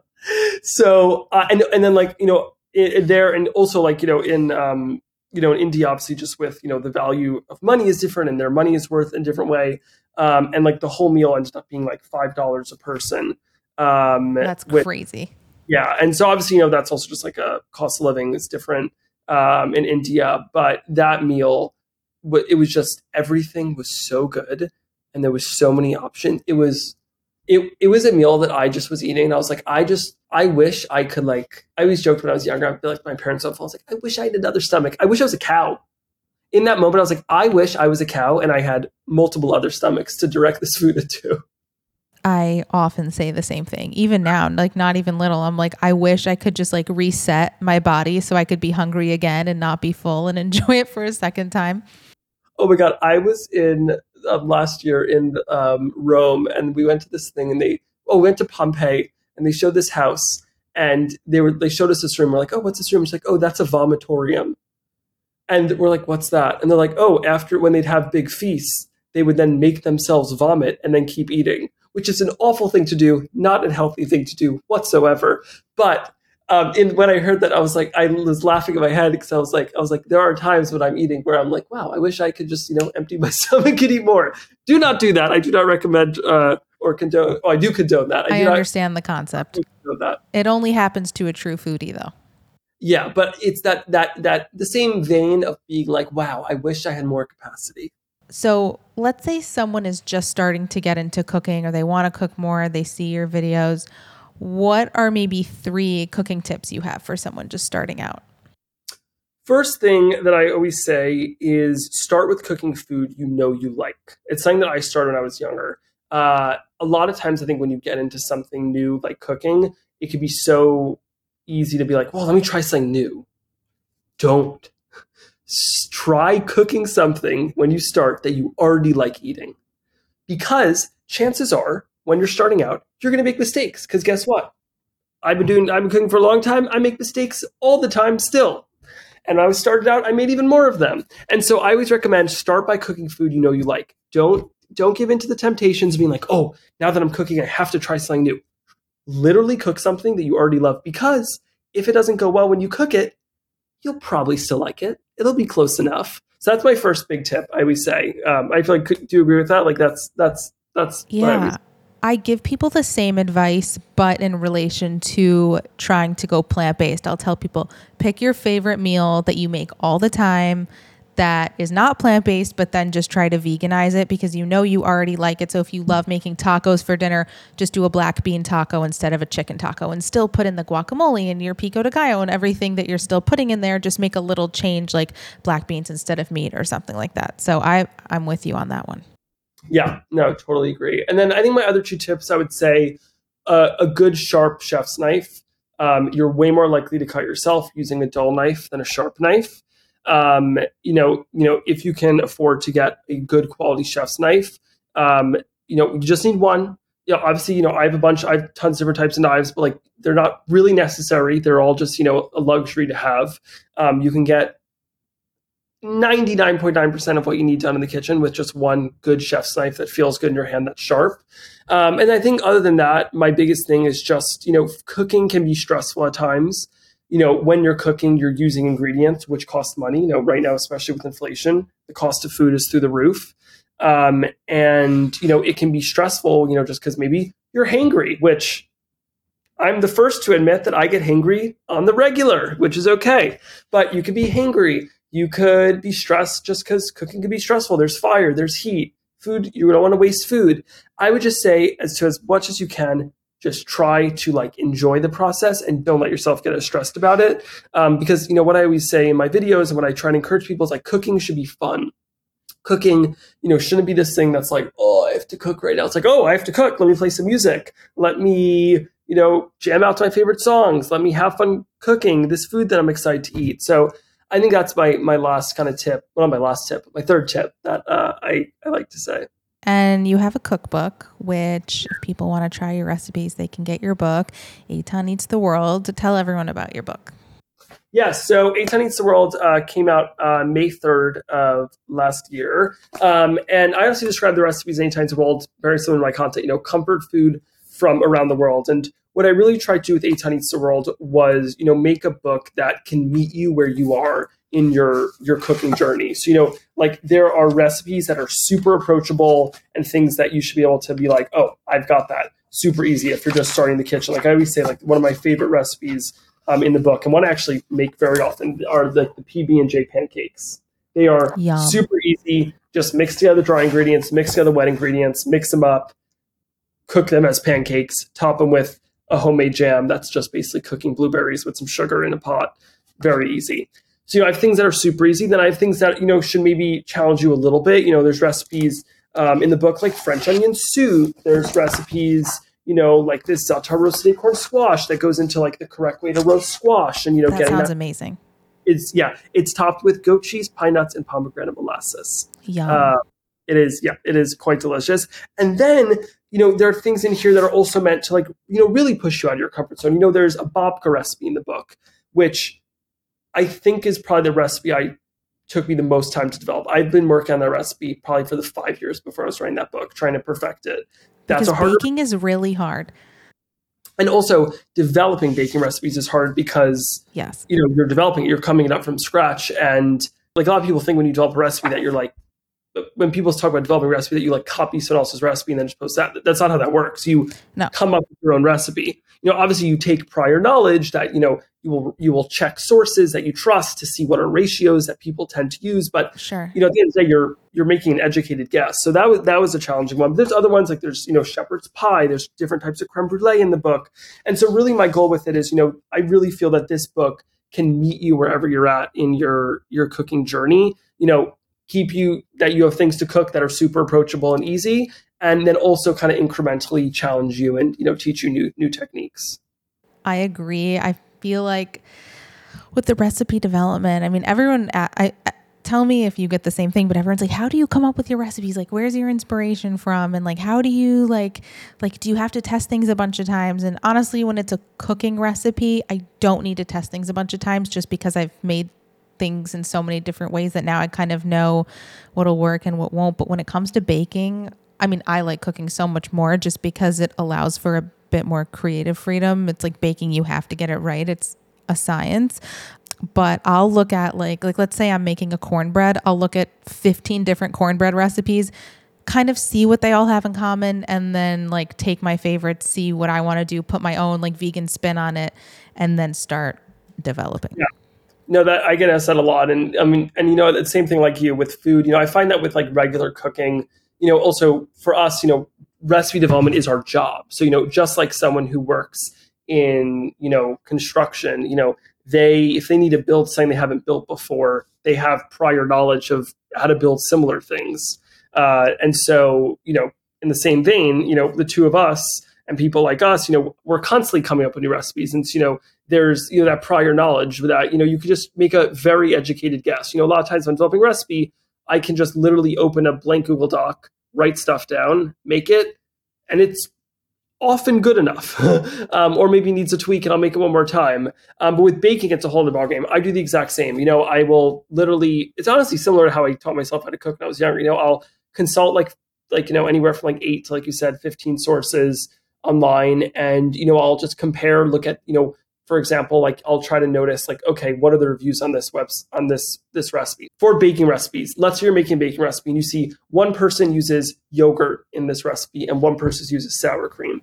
So, uh, and and then like you know i- there, and also like you know in um you know, in India, obviously, just with you know the value of money is different, and their money is worth in a different way. Um, and like the whole meal ended up being like five dollars a person. Um, That's with- crazy. yeah, and so obviously, you know, that's also just like a cost of living is different um, in India, but that meal, it was just everything was so good, and there was so many options. It was, it it was a meal that I just was eating, and I was like, I just, I wish I could like. I always joked when I was younger, I'd be like my parents. I was like, I wish I had another stomach. I wish I was a cow. In that moment, I was like, I wish I was a cow and I had multiple other stomachs to direct this food into. I often say the same thing. Even now, like not even little, I'm like, I wish I could just like reset my body so I could be hungry again and not be full and enjoy it for a second time. Oh my god, I was in last year in um, Rome, and we went to this thing, and they oh we went to Pompeii, and they showed this house, and they were they showed us this room. We're like, oh, what's this room? It's like, oh, that's a vomitorium, and we're like, what's that? And they're like, oh, after when they'd have big feasts, they would then make themselves vomit and then keep eating, which is an awful thing to do, not a healthy thing to do whatsoever. But um, in, when I heard that, I was like, I was laughing in my head because I was like, I was like, there are times when I'm eating where I'm like, wow, I wish I could just, you know, empty my stomach and eat more. Do not do that. I do not recommend uh, or condone. Oh, I do condone that. I do understand the concept. not that. It only happens to a true foodie though. Yeah, but it's that that that the same vein of being like, wow, I wish I had more capacity. So let's say someone is just starting to get into cooking or they want to cook more, they see your videos. What are maybe three cooking tips you have for someone just starting out? First thing that I always say is start with cooking food you know you like. It's something that I started when I was younger. Uh, a lot of times, I think when you get into something new like cooking, it can be so easy to be like, well, let me try something new. Don't. Try cooking something when you start that you already like eating. Because chances are, when you're starting out, you're going to make mistakes. Because guess what? I've been doing, I've been cooking for a long time. I make mistakes all the time still. And when I was started out, I made even more of them. And so I always recommend start by cooking food you know you like. Don't don't give in to the temptations of being like, oh, now that I'm cooking, I have to try something new. Literally cook something that you already love because if it doesn't go well when you cook it, you'll probably still like it. It'll be close enough. So that's my first big tip. I always say. Um, I feel like do you agree with that? Like that's that's that's Yeah. I give people the same advice, but in relation to trying to go plant based. I'll tell people pick your favorite meal that you make all the time that is not plant based, but then just try to veganize it because you know you already like it. So if you love making tacos for dinner, just do a black bean taco instead of a chicken taco and still put in the guacamole and your pico de gallo and everything that you're still putting in there. Just make a little change like black beans instead of meat or something like that. So I, I'm with you on that one. Yeah, no, totally agree. And then I think my other two tips, I would say uh, a good sharp chef's knife. Um, you're way more likely to cut yourself using a dull knife than a sharp knife. Um, you know, you know, if you can afford to get a good quality chef's knife, um, you know, you just need one. You know, obviously, you know, I have a bunch, I have tons of different types of knives, but like they're not really necessary. They're all just, you know, a luxury to have. Um, you can get 99.9% of what you need done in the kitchen with just one good chef's knife that feels good in your hand that's sharp. Um, and I think other than that, my biggest thing is just, you know, cooking can be stressful at times. You know, when you're cooking, you're using ingredients which cost money. You know, right now, especially with inflation, the cost of food is through the roof. Um, and, you know, it can be stressful, you know, just because maybe you're hangry, which I'm the first to admit that I get hangry on the regular, which is okay. But you can be hangry. You could be stressed just because cooking can be stressful. There's fire, there's heat, food. You don't want to waste food. I would just say, as to as much as you can, just try to like enjoy the process and don't let yourself get as stressed about it. Um, because you know what I always say in my videos and what I try to encourage people is like cooking should be fun. Cooking, you know, shouldn't be this thing that's like, oh, I have to cook right now. It's like, oh, I have to cook. Let me play some music. Let me you know, jam out to my favorite songs. Let me have fun cooking this food that I'm excited to eat. So I think that's my my last kind of tip. Well, not my last tip, my third tip that uh, I I like to say. And you have a cookbook, which if people want to try your recipes, they can get your book, Eitan Eats the World. Tell everyone about your book. Yes, so Eitan Eats the World uh, came out uh, May 3rd of last year. Um, and I also describe the recipes in Eats the World very similar to my content, you know, comfort food from around the world. And what I really tried to do with Eats the World was, you know, make a book that can meet you where you are. in your your cooking journey. So you know, like there are recipes that are super approachable and things that you should be able to be like, oh, I've got that super easy if you're just starting the kitchen. Like I always say, like one of my favorite recipes um, in the book and one I actually make very often are the, the PB and J pancakes. They are Yum. super easy. Just mix together dry ingredients, mix together wet ingredients, mix them up, cook them as pancakes, top them with a homemade jam. That's just basically cooking blueberries with some sugar in a pot. Very easy. So you know, I have things that are super easy. Then I have things that you know should maybe challenge you a little bit. You know, there's recipes um, in the book like French onion soup. There's recipes, you know, like this za'atar roasted acorn squash that goes into like the correct way to roast squash, and you know, that getting sounds that, amazing. It's yeah, it's topped with goat cheese, pine nuts, and pomegranate molasses. Yeah. Uh, it is yeah, it is quite delicious. And then you know there are things in here that are also meant to like you know really push you out of your comfort zone. You know, there's a babka recipe in the book, which I think is probably the recipe I took me the most time to develop. I've been working on that recipe probably for the five years before I was writing that book, trying to perfect it. That's because a harder baking is really hard. And also developing baking recipes is hard because yes, you know, you're developing it, you're coming it up from scratch. And like a lot of people think when you develop a recipe that you're like when people talk about developing a recipe that you like copy someone else's recipe and then just post that. That's not how that works. You no. come up with your own recipe. You know, obviously you take prior knowledge that, you know, you will you will check sources that you trust to see what are ratios that people tend to use. But sure. you know, at the end of the day, you're you're making an educated guess. So that was that was a challenging one. But there's other ones like there's, you know, shepherd's pie, there's different types of creme brulee in the book. And so really my goal with it is, you know, I really feel that this book can meet you wherever you're at in your your cooking journey. You know, keep you that you have things to cook that are super approachable and easy and then also kind of incrementally challenge you and you know teach you new new techniques. I agree. I feel like with the recipe development i mean everyone uh, I, I tell me if you get the same thing but everyone's like how do you come up with your recipes? Like where's your inspiration from? And like how do you like like do you have to test things a bunch of times? And honestly when it's a cooking recipe i don't need to test things a bunch of times just because i've made things in so many different ways that now I kind of know what'll work and what won't. But when it comes to baking, I mean, I like cooking so much more just because it allows for a bit more creative freedom. It's like baking, you have to get it right. It's a science. But I'll look at like like let's say I'm making a cornbread, I'll look at 15 different cornbread recipes, kind of see what they all have in common and then like take my favorites, see what I want to do, put my own like vegan spin on it and then start developing. Yeah no, that I get asked that a lot, and I mean, and you know, the same thing like you with food. You know, I find that with like regular cooking. You know, also for us, you know, recipe development is our job. So you know, just like someone who works in you know construction, you know, they if they need to build something they haven't built before, they have prior knowledge of how to build similar things. Uh, and so, you know, in the same vein, you know, the two of us and people like us, you know, we're constantly coming up with new recipes. And, so, you know, there's, you know, that prior knowledge that, you know, you could just make a very educated guess. You know, a lot of times when developing a recipe, I can just literally open a blank Google Doc, write stuff down, make it, and it's often good enough. um, or maybe needs a tweak and I'll make it one more time. Um, but with baking, it's a whole other ballgame. I do the exact same. You know, I will literally, it's honestly similar to how I taught myself how to cook when I was younger. You know, I'll consult like, like, you know, anywhere from like eight to, like you said, 15 sources online and you know i'll just compare look at you know for example like i'll try to notice like okay what are the reviews on this webs on this this recipe for baking recipes let's say you're making a baking recipe and you see one person uses yogurt in this recipe and one person uses sour cream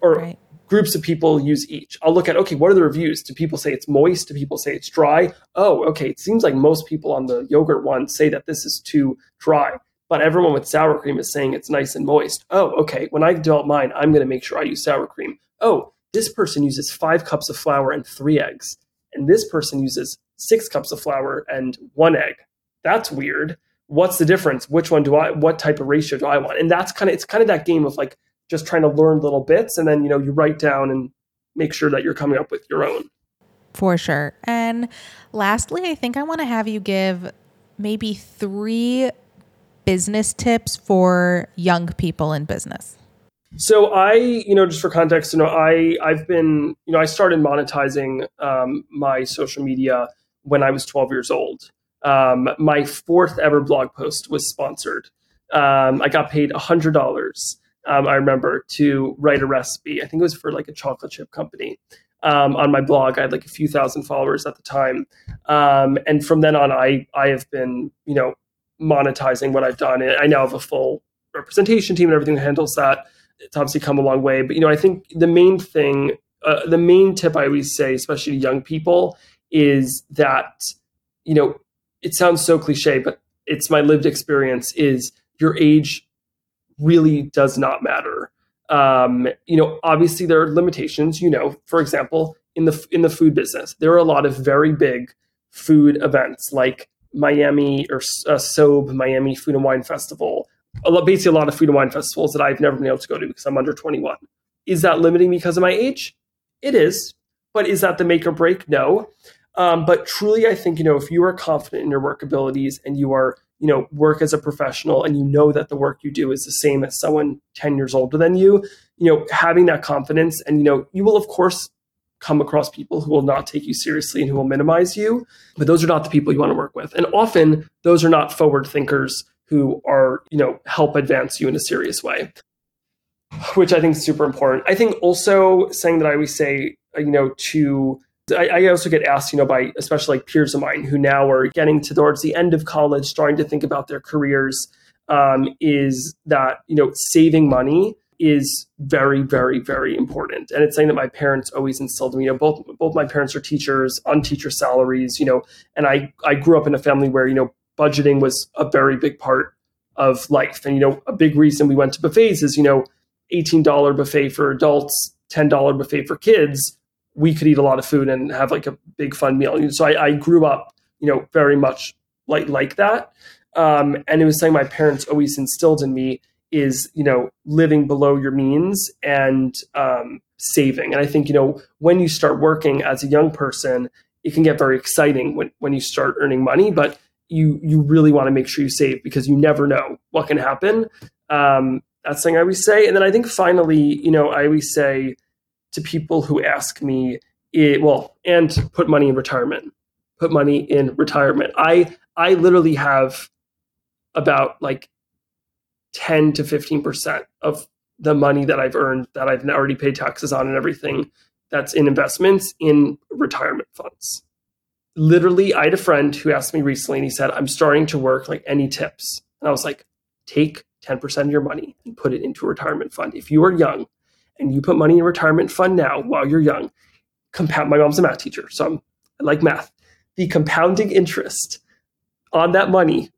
or right. groups of people use each i'll look at okay what are the reviews do people say it's moist do people say it's dry oh okay it seems like most people on the yogurt one say that this is too dry but everyone with sour cream is saying it's nice and moist. Oh, okay. When I develop mine, I'm going to make sure I use sour cream. Oh, this person uses five cups of flour and three eggs, and this person uses six cups of flour and one egg. That's weird. What's the difference? Which one do I? What type of ratio do I want? And that's kind of it's kind of that game of like just trying to learn little bits, and then you know you write down and make sure that you're coming up with your own. For sure. And lastly, I think I want to have you give maybe three business tips for young people in business? So I, you know, just for context, you know, I I've been, you know, I started monetizing um, my social media when I was 12 years old. Um, my fourth ever blog post was sponsored. Um, I got paid hundred dollars. Um, I remember to write a recipe. I think it was for like a chocolate chip company. um, on my blog. I had like a few thousand followers at the time, um, and from then on, I I have been you know monetizing what I've done. I now have a full representation team and everything that handles that. It's obviously come a long way, but you know I think the main thing, uh, the main tip I always say, especially to young people, is that you know it sounds so cliche, but it's my lived experience. Is your age really does not matter. Um, you know, obviously there are limitations. You know, for example, in the in the food business, there are a lot of very big food events like Miami or uh, Sobe Miami Food and Wine Festival. A basically, a lot of food and wine festivals that I've never been able to go to because I'm under 21. Is that limiting because of my age? It is, but is that the make or break? No. Um, but truly, I think you know if you are confident in your work abilities and you are you know work as a professional and you know that the work you do is the same as someone 10 years older than you you know having that confidence and you know you will of course come across people who will not take you seriously and who will minimize you but those are not the people you want to work with and often those are not forward thinkers who are you know help advance you in a serious way which i think is super important i think also saying that i always say you know to I, I, also get asked, you know, by especially like peers of mine who now are getting towards the end of college, starting to think about their careers, um, is that, you know, saving money is very, very, very important. And it's something that my parents always instilled in me. You know, both both my parents are teachers on teacher salaries, you know, and I, I grew up in a family where, you know, budgeting was a very big part of life. And, you know, a big reason we went to buffets is, you know, $18 buffet for adults, $10 buffet for kids we could eat a lot of food and have like a big fun meal. And So I, I grew up, you know, very much like like that. Um, and it was something my parents always instilled in me is you know living below your means and um, saving. And I think you know when you start working as a young person, it can get very exciting when when you start earning money, but you you really want to make sure you save because you never know what can happen. Um, that's something I always say. And then I think finally, you know, I always say to people who ask me, it, well, and put money in retirement. Put money in retirement. I I literally have about like 10 to 15% of the money that I've earned that I've already paid taxes on and everything that's in investments in retirement funds. Literally, I had a friend who asked me recently and he said, I'm starting to work like any tips. And I was like, take 10% of your money and put it into a retirement fund. If you are young, and you put money in a retirement fund now while you're young, compound. My mom's a math teacher, so I'm, I like math. The compounding interest on that money,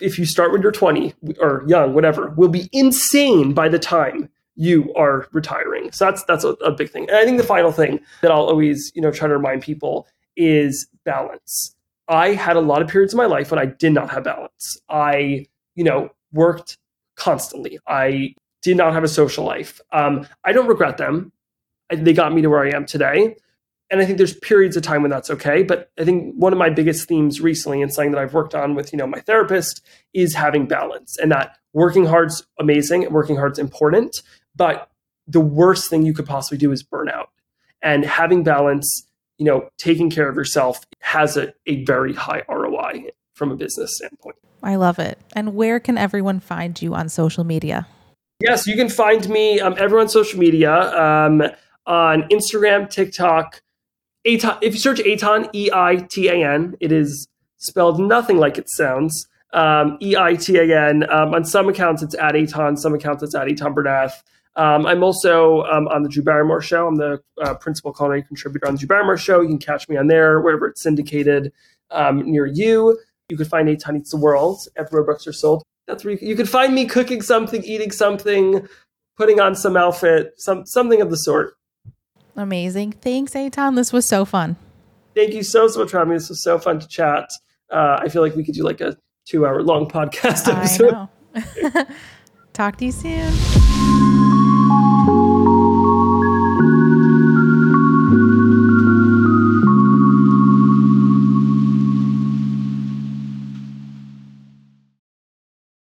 if you start when you're 20 or young, whatever, will be insane by the time you are retiring. So that's that's a, a big thing. And I think the final thing that I'll always you know try to remind people is balance. I had a lot of periods in my life when I did not have balance. I you know worked constantly. I did not have a social life. Um, I don't regret them. They got me to where I am today. And I think there's periods of time when that's okay. But I think one of my biggest themes recently and something that I've worked on with, you know, my therapist is having balance and that working hard's amazing and working hard's important. But the worst thing you could possibly do is burn out. And having balance, you know, taking care of yourself has a, a very high ROI from a business standpoint. I love it. And where can everyone find you on social media? Yes, you can find me um, everyone on social media um, on Instagram, TikTok. Eitan, if you search Eitan, E I T A N, it is spelled nothing like it sounds. Um, e I T A N. Um, on some accounts, it's at Eitan. Some accounts, it's at Eitan Bernath. Um, I'm also um, on the Drew Barrymore Show. I'm the uh, principal culinary contributor on the Drew Barrymore Show. You can catch me on there, wherever it's syndicated near you. You can find Eitan Eats the World everywhere books are sold that's where you, you could find me cooking something, eating something, putting on some outfit, some something of the sort. Amazing. Thanks, Eitan. This was so fun. Thank you so, so much for having me. This was so fun to chat. Uh, I feel like we could do like a two hour long podcast episode. Talk to you soon.